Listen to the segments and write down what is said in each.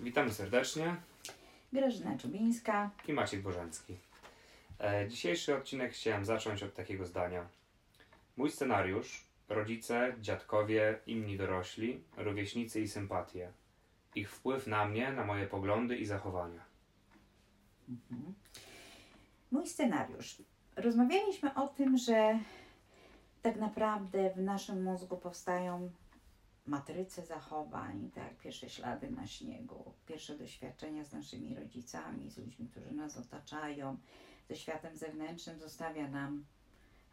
Witamy serdecznie Grażyna Czubińska. i Maciek. E, dzisiejszy odcinek chciałem zacząć od takiego zdania. Mój scenariusz, rodzice, dziadkowie, inni dorośli, rówieśnicy i sympatie. Ich wpływ na mnie, na moje poglądy i zachowania. Mój scenariusz. Rozmawialiśmy o tym, że tak naprawdę w naszym mózgu powstają matryce zachowań, tak, pierwsze ślady na śniegu, pierwsze doświadczenia z naszymi rodzicami, z ludźmi, którzy nas otaczają, ze światem zewnętrznym zostawia nam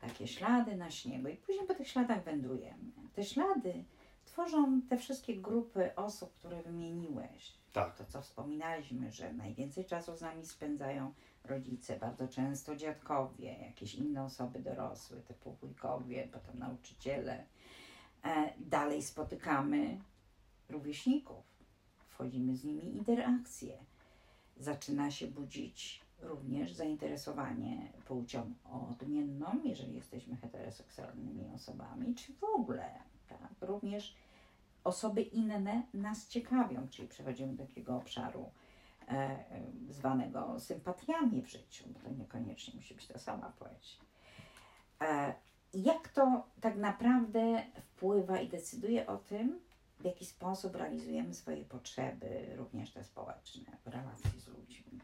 takie ślady na śniegu i później po tych śladach wędrujemy. Te ślady tworzą te wszystkie grupy osób, które wymieniłeś. Tak. To, co wspominaliśmy, że najwięcej czasu z nami spędzają rodzice, bardzo często dziadkowie, jakieś inne osoby dorosłe, typu wujkowie, potem nauczyciele. E, dalej spotykamy rówieśników, wchodzimy z nimi w interakcje. Zaczyna się budzić również zainteresowanie płcią odmienną, jeżeli jesteśmy heteroseksualnymi osobami, czy w ogóle. Tak? Również osoby inne nas ciekawią, czyli przechodzimy do takiego obszaru zwanego sympatiami w życiu, bo to niekoniecznie musi być ta sama płeć. E, jak to tak naprawdę wpływa i decyduje o tym, w jaki sposób realizujemy swoje potrzeby, również te społeczne, w relacji z ludźmi?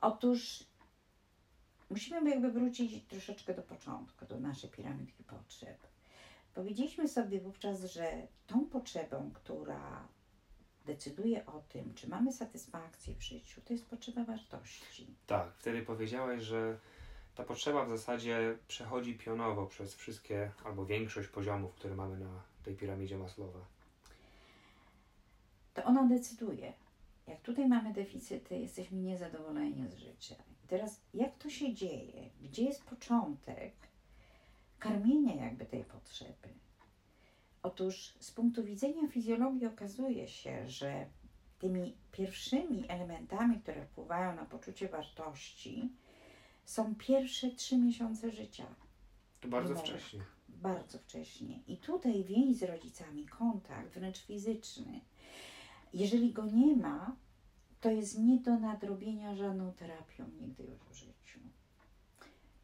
Otóż musimy jakby wrócić troszeczkę do początku, do naszej piramidki potrzeb. Powiedzieliśmy sobie wówczas, że tą potrzebą, która decyduje o tym, czy mamy satysfakcję w życiu, to jest potrzeba wartości. Tak, wtedy powiedziałeś, że ta potrzeba w zasadzie przechodzi pionowo przez wszystkie albo większość poziomów, które mamy na tej piramidzie Maslowa. To ona decyduje. Jak tutaj mamy deficyty, jesteśmy niezadowoleni z życia. I teraz, jak to się dzieje? Gdzie jest początek karmienia jakby tej potrzeby? Otóż z punktu widzenia fizjologii okazuje się, że tymi pierwszymi elementami, które wpływają na poczucie wartości, są pierwsze trzy miesiące życia. To bardzo wcześnie. Bardzo wcześnie. I tutaj więź z rodzicami, kontakt, wręcz fizyczny. Jeżeli go nie ma, to jest nie do nadrobienia żadną terapią nigdy już w życiu.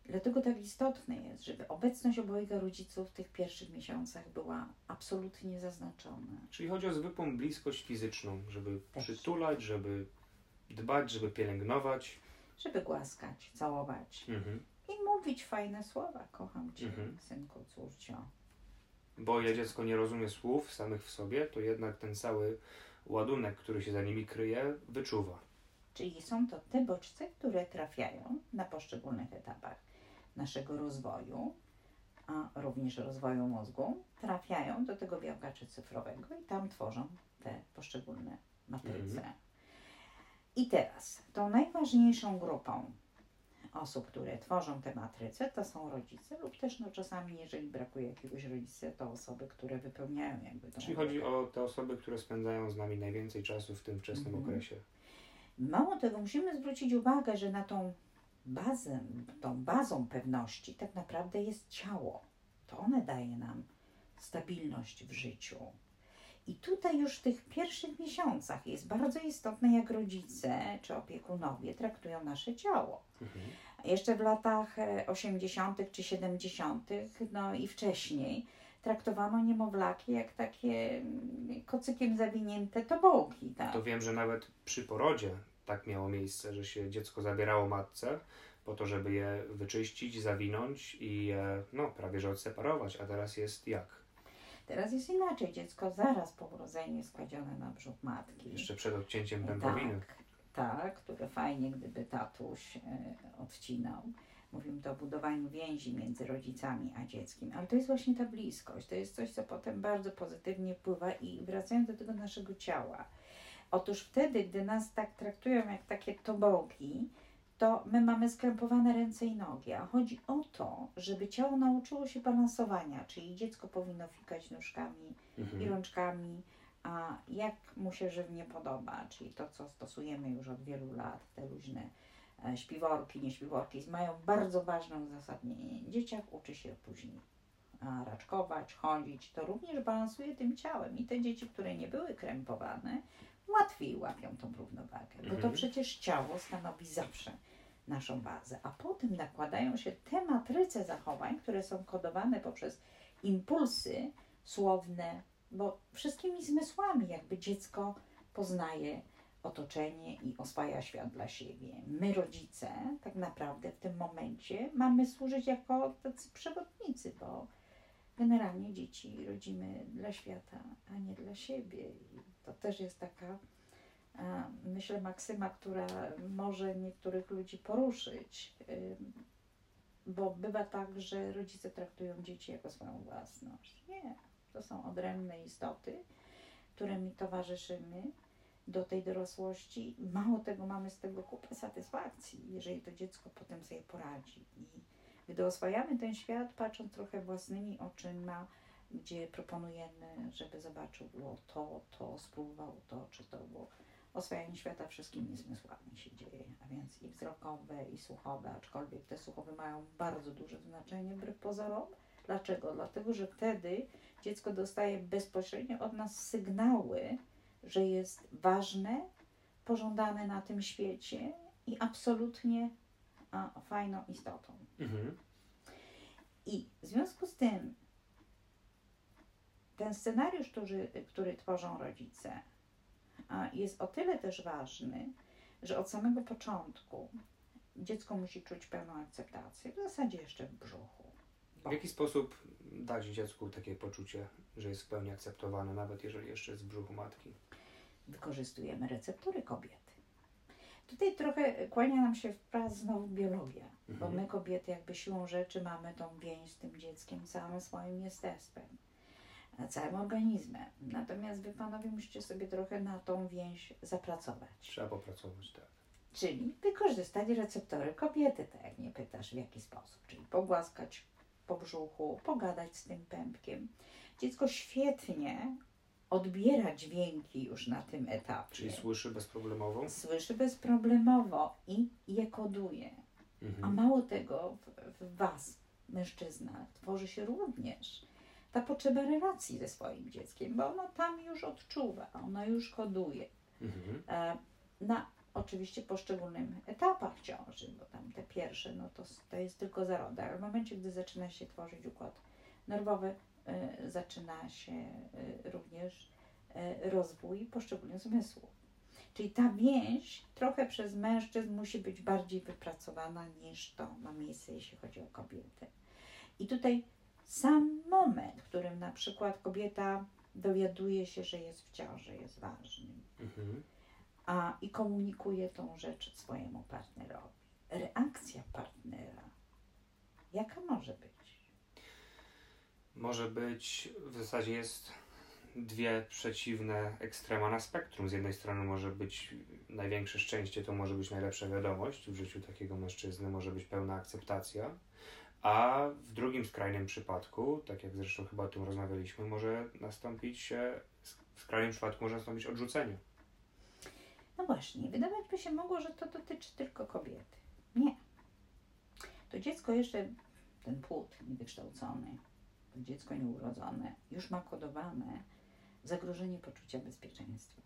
Dlatego tak istotne jest, żeby obecność obojga rodziców w tych pierwszych miesiącach była absolutnie zaznaczona. Czyli chodzi o zwykłą bliskość fizyczną, żeby Też. przytulać, żeby dbać, żeby pielęgnować. Żeby głaskać, całować Mhm. i mówić fajne słowa. Kocham Cię, Mhm. synku, córcio. Bo ile dziecko nie rozumie słów samych w sobie, to jednak ten cały ładunek, który się za nimi kryje, wyczuwa. Czyli są to te bodźce, które trafiają na poszczególnych etapach naszego rozwoju, a również rozwoju mózgu, trafiają do tego białka cyfrowego i tam tworzą te poszczególne matryce. Mhm. I teraz, tą najważniejszą grupą osób, które tworzą te matryce, to są rodzice lub też no, czasami, jeżeli brakuje jakiegoś rodzica, to osoby, które wypełniają jakby tą Czyli chodzi o te osoby, które spędzają z nami najwięcej czasu w tym wczesnym Mhm. okresie. Mało tego, musimy zwrócić uwagę, że na tą bazę, tą bazą pewności tak naprawdę jest ciało. To one daje nam stabilność w życiu. I tutaj już w tych pierwszych miesiącach jest bardzo istotne, jak rodzice czy opiekunowie traktują nasze ciało. Mhm. Jeszcze w latach e, 80. czy 70., no i wcześniej, traktowano niemowlaki jak takie mm, kocykiem zawinięte tobołki. Tak? To wiem, że nawet przy porodzie tak miało miejsce, że się dziecko zabierało matce po to, żeby je wyczyścić, zawinąć i je, no, prawie że odseparować. A teraz jest jak? Teraz jest inaczej. Dziecko zaraz po urodzeniu jest kładzione na brzuch matki. Jeszcze przed odcięciem pępowiny. Tak, tak, które fajnie, gdyby tatuś e, odcinał. Mówimy to o budowaniu więzi między rodzicami a dzieckiem, ale to jest właśnie ta bliskość. To jest coś, co potem bardzo pozytywnie wpływa i wracając do tego naszego ciała. Otóż wtedy, gdy nas tak traktują jak takie tobołki, to my mamy skrępowane ręce i nogi, a chodzi o to, żeby ciało nauczyło się balansowania, czyli dziecko powinno fikać nóżkami i Mhm. rączkami, a jak mu się żywnie podoba, czyli to, co stosujemy już od wielu lat, te luźne e, śpiworki, nieśpiworki, mają bardzo ważne uzasadnienie. Dzieciak uczy się później raczkować, chodzić, to również balansuje tym ciałem. I te dzieci, które nie były krępowane, łatwiej łapią tą równowagę, bo to Mhm. przecież ciało stanowi zawsze naszą bazę, a potem nakładają się te matryce zachowań, które są kodowane poprzez impulsy słowne, bo wszystkimi zmysłami jakby dziecko poznaje otoczenie i oswaja świat dla siebie. My, rodzice, tak naprawdę w tym momencie mamy służyć jako tacy przewodnicy, bo generalnie dzieci rodzimy dla świata, a nie dla siebie. I to też jest taka, a, myślę, maksyma, która może niektórych ludzi poruszyć, bo bywa tak, że rodzice traktują dzieci jako swoją własność. Nie, to są odrębne istoty, którymi towarzyszymy do tej dorosłości. Mało tego, mamy z tego kupę satysfakcji, jeżeli to dziecko potem sobie poradzi. I gdy oswajamy ten świat, patrząc trochę własnymi oczyma, gdzie proponujemy, żeby zobaczył było to, to, spróbował to, czy to było. Oswajanie świata wszystkimi zmysłami się dzieje, a więc i wzrokowe, i słuchowe, aczkolwiek te słuchowe mają bardzo duże znaczenie wbrew pozorom. Dlaczego? Dlatego, że wtedy dziecko dostaje bezpośrednio od nas sygnały, że jest ważne, pożądane na tym świecie i absolutnie a, fajną istotą. Mhm. I w związku z tym ten scenariusz, który, który tworzą rodzice, jest o tyle też ważny, że od samego początku dziecko musi czuć pełną akceptację, w zasadzie jeszcze w brzuchu. W jaki sposób dać dziecku takie poczucie, że jest w pełni akceptowane, nawet jeżeli jeszcze jest w brzuchu matki? Wykorzystujemy receptory kobiety. Tutaj trochę kłania nam się wprost znowu biologia, bo Mhm. my kobiety jakby siłą rzeczy mamy tą więź z tym dzieckiem całym swoim jestestwem, całym organizmem. Natomiast wy panowie musicie sobie trochę na tą więź zapracować. Trzeba popracować, tak. Czyli wykorzystać receptory kobiety, tak jak nie pytasz w jaki sposób. Czyli pogłaskać po brzuchu, pogadać z tym pępkiem. Dziecko świetnie odbiera dźwięki już na tym etapie. Czyli słyszy bezproblemowo? Słyszy bezproblemowo i je koduje. A Mhm. mało tego, w, w Was, mężczyznach, tworzy się również ta potrzeba relacji ze swoim dzieckiem, bo ono tam już odczuwa, ono już koduje. Mhm. E, na oczywiście poszczególnym etapach ciąży, bo tam te pierwsze, no to, to jest tylko zarodek, ale w momencie, gdy zaczyna się tworzyć układ nerwowy, e, zaczyna się e, również rozwój poszczególnych zmysłów. Czyli ta więź trochę przez mężczyzn musi być bardziej wypracowana niż to ma miejsce, jeśli chodzi o kobiety. I tutaj sam moment, w którym na przykład kobieta dowiaduje się, że jest w ciąży, jest ważny Mhm. a i komunikuje tą rzecz swojemu partnerowi. Reakcja partnera, jaka może być? Może być, w zasadzie jest dwie przeciwne ekstrema na spektrum. Z jednej strony może być największe szczęście, to może być najlepsza wiadomość w życiu takiego mężczyzny, może być pełna akceptacja, a w drugim skrajnym przypadku, tak jak zresztą chyba o tym rozmawialiśmy, może nastąpić, w skrajnym przypadku może nastąpić odrzucenie. No właśnie, wydawać by się mogło, że to dotyczy tylko kobiety. Nie. To dziecko jeszcze, ten płód niewykształcony, to dziecko nieurodzone, już ma kodowane zagrożenie poczucia bezpieczeństwa.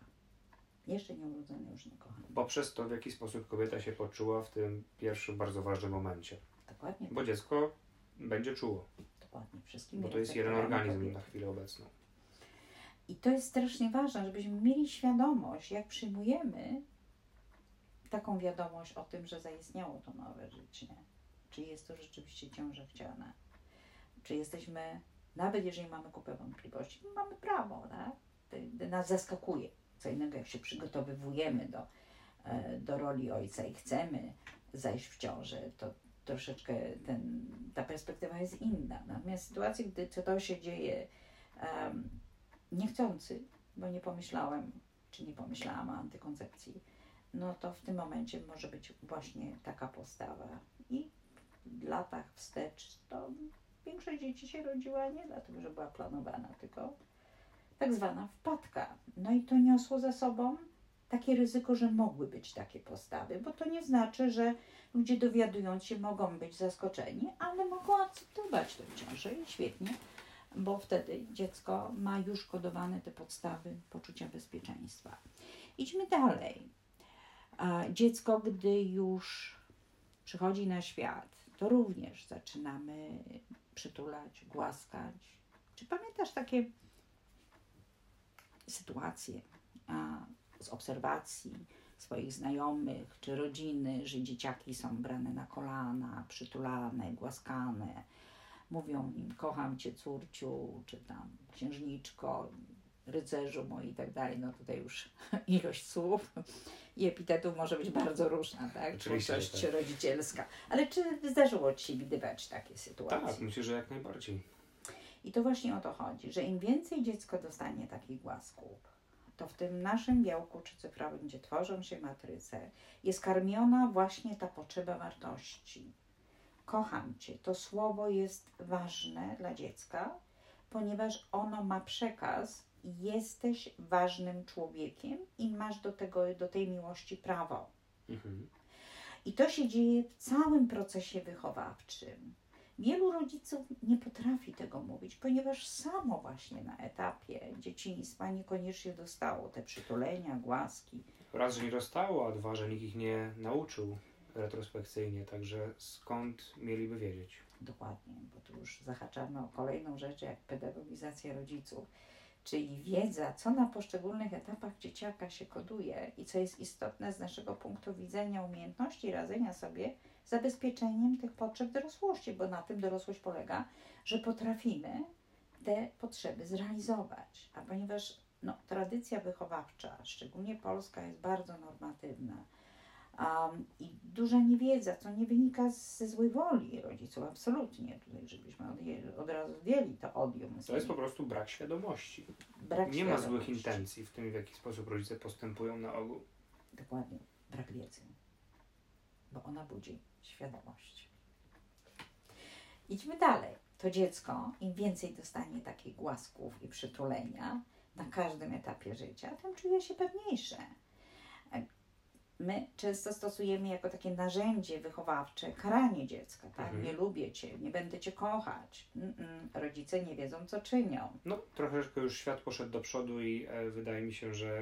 Jeszcze nieurodzone już nie kochamy. Poprzez to, w jaki sposób kobieta się poczuła w tym pierwszym bardzo ważnym momencie. Dokładnie, Bo dziecko będzie czuło, dokładnie. Wszystkimi bo to jest jeden organizm na chwilę obecną. I to jest strasznie ważne, żebyśmy mieli świadomość, jak przyjmujemy taką wiadomość o tym, że zaistniało to nowe życie. Czy jest to rzeczywiście ciąża chciana? Czy jesteśmy, nawet jeżeli mamy kupę wątpliwości, mamy prawo, tak? Nas zaskakuje. Co innego, jak się przygotowywujemy do, e, do roli ojca i chcemy zajść w ciążę, to troszeczkę ten, ta perspektywa jest inna. Natomiast w sytuacji, gdy to się dzieje em, niechcący, bo nie pomyślałem, czy nie pomyślałam o antykoncepcji, no to w tym momencie może być właśnie taka postawa. I w latach wstecz to większość dzieci się rodziła nie dlatego, że była planowana, tylko tak zwana wpadka. No i to niosło ze sobą takie ryzyko, że mogły być takie postawy, bo to nie znaczy, że ludzie dowiadując się mogą być zaskoczeni, ale mogą akceptować tę ciążę i świetnie, bo wtedy dziecko ma już kodowane te podstawy poczucia bezpieczeństwa. Idźmy dalej. Dziecko, gdy już przychodzi na świat, to również zaczynamy przytulać, głaskać. Czy pamiętasz takie sytuacje z obserwacji swoich znajomych czy rodziny, że dzieciaki są brane na kolana, przytulane, głaskane, mówią im kocham cię córciu, czy tam księżniczko, rycerzu mój i tak dalej, no tutaj już ilość słów i epitetów może być bardzo różna, tak? Twórczość tak. rodzicielska. Ale czy zdarzyło Ci się widywać takie sytuacje? Tak, myślę, że jak najbardziej. I to właśnie o to chodzi, że im więcej dziecko dostanie takich głasków, to w tym naszym białku czy cyfrowym, gdzie tworzą się matryce, jest karmiona właśnie ta potrzeba wartości. Kocham Cię. To słowo jest ważne dla dziecka, ponieważ ono ma przekaz jesteś ważnym człowiekiem i masz do, tego, do tej miłości prawo. Mhm. I to się dzieje w całym procesie wychowawczym. Wielu rodziców nie potrafi tego mówić, ponieważ samo właśnie na etapie dzieciństwa niekoniecznie dostało te przytulenia, głaski. Raz, że nie dostało, a dwa, że nikt ich nie nauczył retrospekcyjnie, także skąd mieliby wiedzieć? Dokładnie, bo tu już zahaczamy o kolejną rzecz, jak pedagogizacja rodziców, czyli wiedza, co na poszczególnych etapach dzieciaka się koduje i co jest istotne z naszego punktu widzenia umiejętności radzenia sobie zabezpieczeniem tych potrzeb dorosłości, bo na tym dorosłość polega, że potrafimy te potrzeby zrealizować. A ponieważ no, tradycja wychowawcza, szczególnie polska, jest bardzo normatywna um, i duża niewiedza, co nie wynika ze złej woli rodziców, absolutnie. Tutaj, żebyśmy odjęli, od razu zdjęli to odium. To jest po prostu brak świadomości. brak Nie ma złych świadomości. intencji w tym, w jaki sposób rodzice postępują na ogół. Dokładnie, brak wiedzy, bo ona budzi świadomość. Idźmy dalej. To dziecko, im więcej dostanie takich głasków i przytulenia na każdym etapie życia, tym czuje się pewniejsze. My często stosujemy jako takie narzędzie wychowawcze karanie dziecka, tak? Mhm. Nie lubię cię, nie będę cię kochać. Mm-mm. Rodzice nie wiedzą, co czynią. No, troszeczkę już świat poszedł do przodu i e, wydaje mi się, że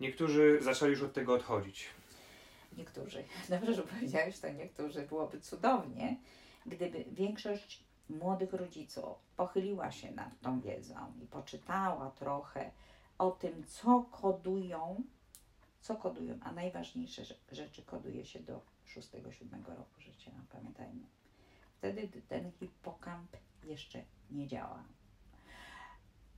niektórzy zaczęli już od tego odchodzić. Niektórzy, dobrze, że powiedziałeś to, niektórzy byłoby cudownie, gdyby większość młodych rodziców pochyliła się nad tą wiedzą i poczytała trochę o tym, co kodują, co kodują, a najważniejsze rze- rzeczy koduje się do 6-7 roku życia, pamiętajmy. Wtedy ten hipokamp jeszcze nie działa.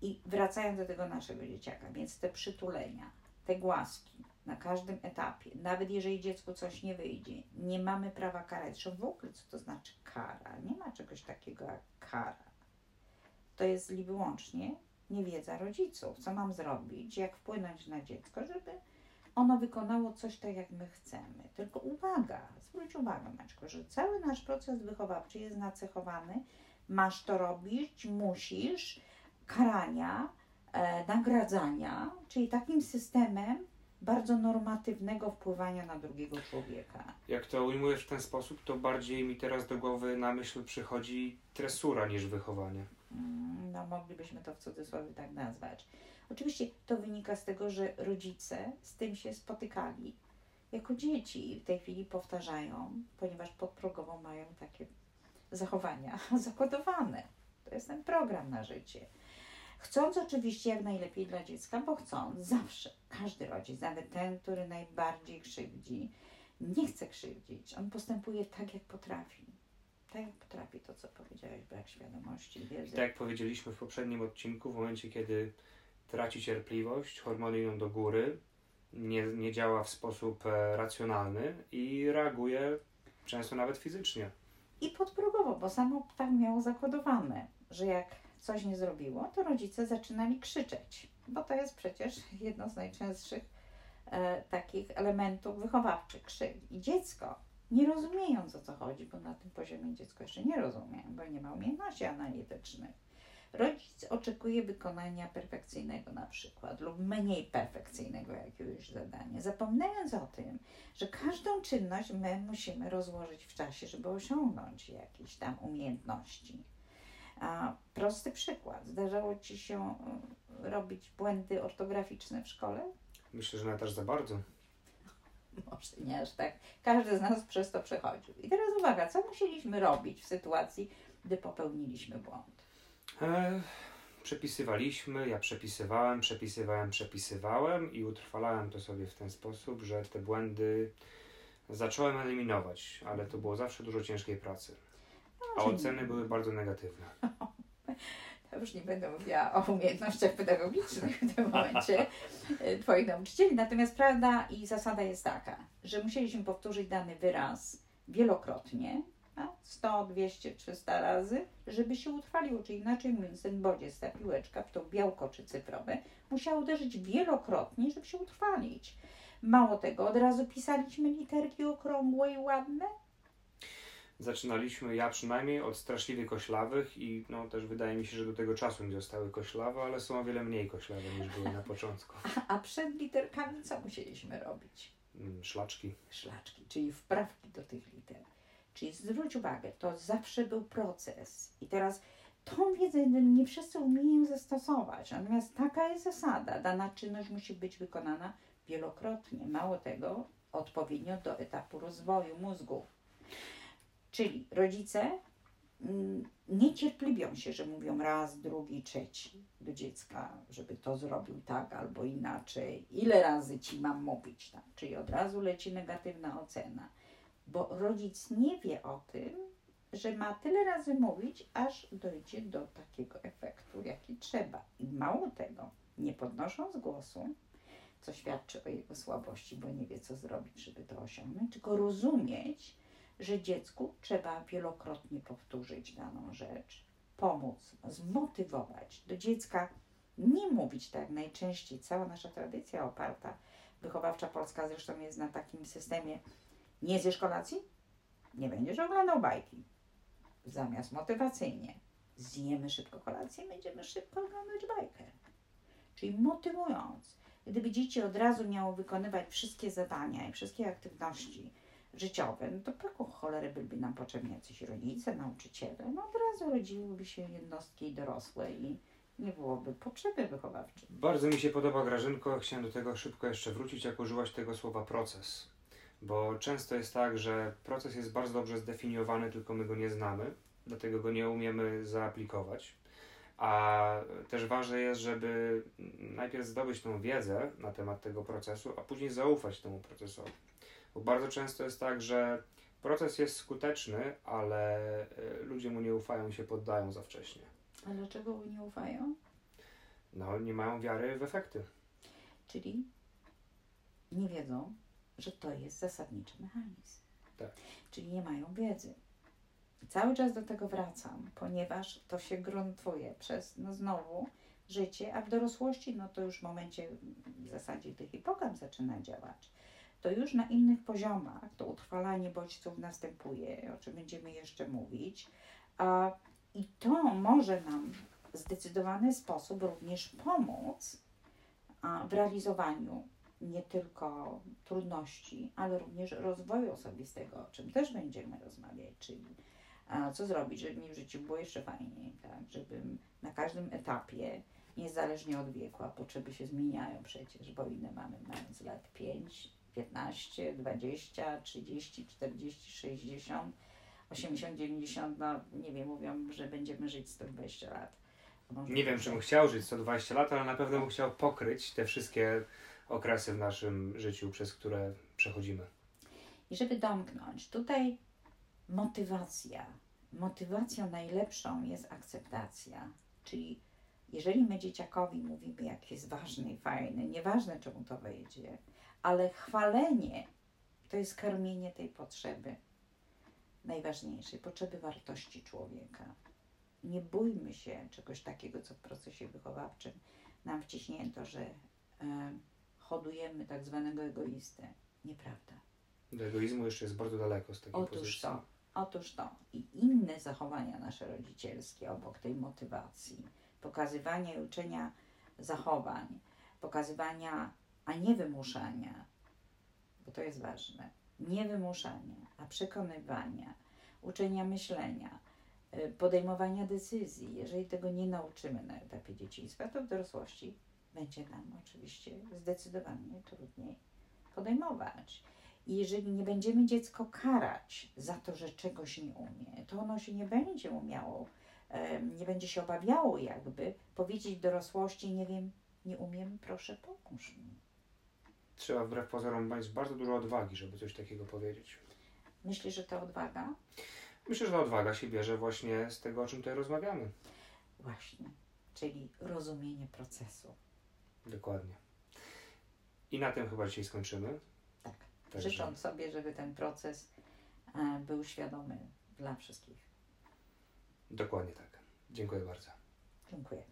I wracając do tego naszego dzieciaka, więc te przytulenia, te głaski na każdym etapie, nawet jeżeli dziecku coś nie wyjdzie, nie mamy prawa karać. W ogóle co to znaczy kara? Nie ma czegoś takiego jak kara. To jest wyłącznie niewiedza rodziców. Co mam zrobić, jak wpłynąć na dziecko, żeby ono wykonało coś tak, jak my chcemy. Tylko uwaga, zwróć uwagę, Maćko, że cały nasz proces wychowawczy jest nacechowany. Masz to robić, musisz, karania, e, nagradzania, czyli takim systemem bardzo normatywnego wpływania na drugiego człowieka. Jak to ujmujesz w ten sposób, to bardziej mi teraz do głowy na myśl przychodzi tresura niż wychowanie. Mm, No, moglibyśmy to w cudzysłowie tak nazwać. Oczywiście to wynika z tego, że rodzice z tym się spotykali jako dzieci i w tej chwili powtarzają, ponieważ podprogowo mają takie zachowania zakodowane. To jest ten program na życie. Chcąc oczywiście jak najlepiej dla dziecka, bo chcąc zawsze, każdy rodzic, nawet ten, który najbardziej krzywdzi, nie chce krzywdzić. On postępuje tak, jak potrafi. Tak, jak potrafi to, co powiedziałeś, brak świadomości, I wiedzy. tak jak powiedzieliśmy w poprzednim odcinku, w momencie kiedy traci cierpliwość, hormony idą do góry, nie, nie działa w sposób e, racjonalny i reaguje często nawet fizycznie. I podprogowo, bo samo tak miało zakodowane, że jak coś nie zrobiło, to rodzice zaczynali krzyczeć, bo to jest przecież jedno z najczęstszych e, takich elementów wychowawczych, krzyk. I dziecko, nie rozumiejąc o co chodzi, bo na tym poziomie dziecko jeszcze nie rozumie, bo nie ma umiejętności analitycznych, Rodzic oczekuje wykonania perfekcyjnego na przykład lub mniej perfekcyjnego jakiegoś zadania, zapominając o tym, że każdą czynność my musimy rozłożyć w czasie, żeby osiągnąć jakieś tam umiejętności. A prosty przykład. Zdarzało Ci się y, robić błędy ortograficzne w szkole? Myślę, że nawet aż za bardzo. Może nie aż tak. Każdy z nas przez to przechodził. I teraz uwaga, co musieliśmy robić w sytuacji, gdy popełniliśmy błąd? E, przepisywaliśmy, ja przepisywałem, przepisywałem, przepisywałem i utrwalałem to sobie w ten sposób, że te błędy zacząłem eliminować, ale to było zawsze dużo ciężkiej pracy. A Może oceny były bardzo negatywne. Ja już nie będę mówiła o umiejętnościach pedagogicznych w tym momencie e, Twoich nauczycieli. Natomiast prawda i zasada jest taka, że musieliśmy powtórzyć dany wyraz wielokrotnie, a 100, 200, 300 razy, żeby się utrwaliło. Czyli inaczej mówiąc, ten bodziec, ta piłeczka, to białko czy cyfrowe, musiała uderzyć wielokrotnie, żeby się utrwalić. Mało tego, od razu pisaliśmy literki okrągłe i ładne, Zaczynaliśmy, ja przynajmniej, od straszliwie koślawych i no też wydaje mi się, że do tego czasu nie zostały koślawe, ale są o wiele mniej koślawe niż były na początku. a przed literkami co musieliśmy robić? Mm, Szlaczki. szlaczki, czyli wprawki do tych liter. Czyli zwróć uwagę, to zawsze był proces. I teraz tą wiedzę nie wszyscy umieją zastosować. Natomiast taka jest zasada. Dana czynność musi być wykonana wielokrotnie. Mało tego, odpowiednio do etapu rozwoju mózgu. Czyli rodzice mm, niecierpliwią się, że mówią raz, drugi, trzeci do dziecka, żeby to zrobił tak albo inaczej. Ile razy ci mam mówić? Tak? Czyli od razu leci negatywna ocena, bo rodzic nie wie o tym, że ma tyle razy mówić, aż dojdzie do takiego efektu, jaki trzeba. I mało tego, nie podnosząc głosu, co świadczy o jego słabości, bo nie wie, co zrobić, żeby to osiągnąć, tylko rozumieć, że dziecku trzeba wielokrotnie powtórzyć daną rzecz, pomóc, zmotywować. Do dziecka nie mówić tak najczęściej. Cała nasza tradycja oparta, wychowawcza polska zresztą jest na takim systemie nie zjesz kolacji, nie będziesz oglądał bajki. Zamiast motywacyjnie zjemy szybko kolację, będziemy szybko oglądać bajkę. Czyli motywując. Gdyby dzieci od razu miało wykonywać wszystkie zadania i wszystkie aktywności, życiowe, no to po jaką cholerę byliby nam potrzebni jacyś rodzice, nauczyciele? No od razu rodziłyby się jednostki dorosłe i nie byłoby potrzeby wychowawczej. Bardzo mi się podoba Grażynko, chciałem do tego szybko jeszcze wrócić, jak użyłaś tego słowa proces. Bo często jest tak, że proces jest bardzo dobrze zdefiniowany, tylko my go nie znamy, dlatego go nie umiemy zaaplikować. A też ważne jest, żeby najpierw zdobyć tą wiedzę na temat tego procesu, a później zaufać temu procesowi. Bo bardzo często jest tak, że proces jest skuteczny, ale y, ludzie mu nie ufają i się poddają za wcześnie. A dlaczego nie ufają? No, nie mają wiary w efekty. Czyli nie wiedzą, że to jest zasadniczy mechanizm. Tak. Czyli nie mają wiedzy. Cały czas do tego wracam, ponieważ to się gruntuje przez, no znowu, życie, a w dorosłości, no to już w momencie w zasadzie tych hipokam zaczyna działać. To już na innych poziomach to utrwalanie bodźców następuje, o czym będziemy jeszcze mówić. A, I to może nam w zdecydowany sposób również pomóc w realizowaniu nie tylko trudności, ale również rozwoju osobistego, o czym też będziemy rozmawiać, czyli co zrobić, żeby mi w życiu było jeszcze fajniej, tak? żebym na każdym etapie, niezależnie od wieku, a potrzeby się zmieniają przecież, bo ile mamy mając lat 5, 15, 20, 30, 40, 60, 80, 90, no nie wiem, mówią, że będziemy żyć 120 lat. Może Nie wiem, czy bym chciał żyć 120 lat, ale na pewno bym chciał pokryć te wszystkie okresy w naszym życiu, przez które przechodzimy. I żeby domknąć, tutaj motywacja. Motywacją najlepszą jest akceptacja. Czyli jeżeli my dzieciakowi mówimy, jak jest ważny i fajny, nieważne czemu to wejdzie, ale chwalenie to jest karmienie tej potrzeby najważniejszej, potrzeby wartości człowieka. Nie bójmy się czegoś takiego, co w procesie wychowawczym nam wciśnięto, że e, hodujemy tak zwanego egoistę. Nieprawda. Do egoizmu jeszcze jest bardzo daleko z takiej Otóż pozycji. to. Otóż to i inne zachowania nasze rodzicielskie obok tej motywacji, pokazywania i uczenia zachowań, pokazywania, a nie wymuszania, bo to jest ważne, nie wymuszania, a przekonywania, uczenia myślenia, y, podejmowania decyzji. Jeżeli tego nie nauczymy na etapie dzieciństwa, to w dorosłości będzie nam oczywiście zdecydowanie trudniej podejmować. I jeżeli nie będziemy dziecko karać za to, że czegoś nie umie, to ono się nie będzie umiało, nie będzie się obawiało jakby powiedzieć dorosłości, nie wiem, nie umiem, proszę pomóż mi. Trzeba wbrew pozorom mieć bardzo dużo odwagi, żeby coś takiego powiedzieć. Myślisz, że to odwaga? Myślę, że ta odwaga się bierze właśnie z tego, o czym tutaj rozmawiamy. Właśnie, czyli rozumienie procesu. Dokładnie. I na tym chyba dzisiaj skończymy. Tak. Także- Życząc sobie, żeby ten proces e, był świadomy dla wszystkich. Dokładnie tak. Dziękuję bardzo. Dziękuję.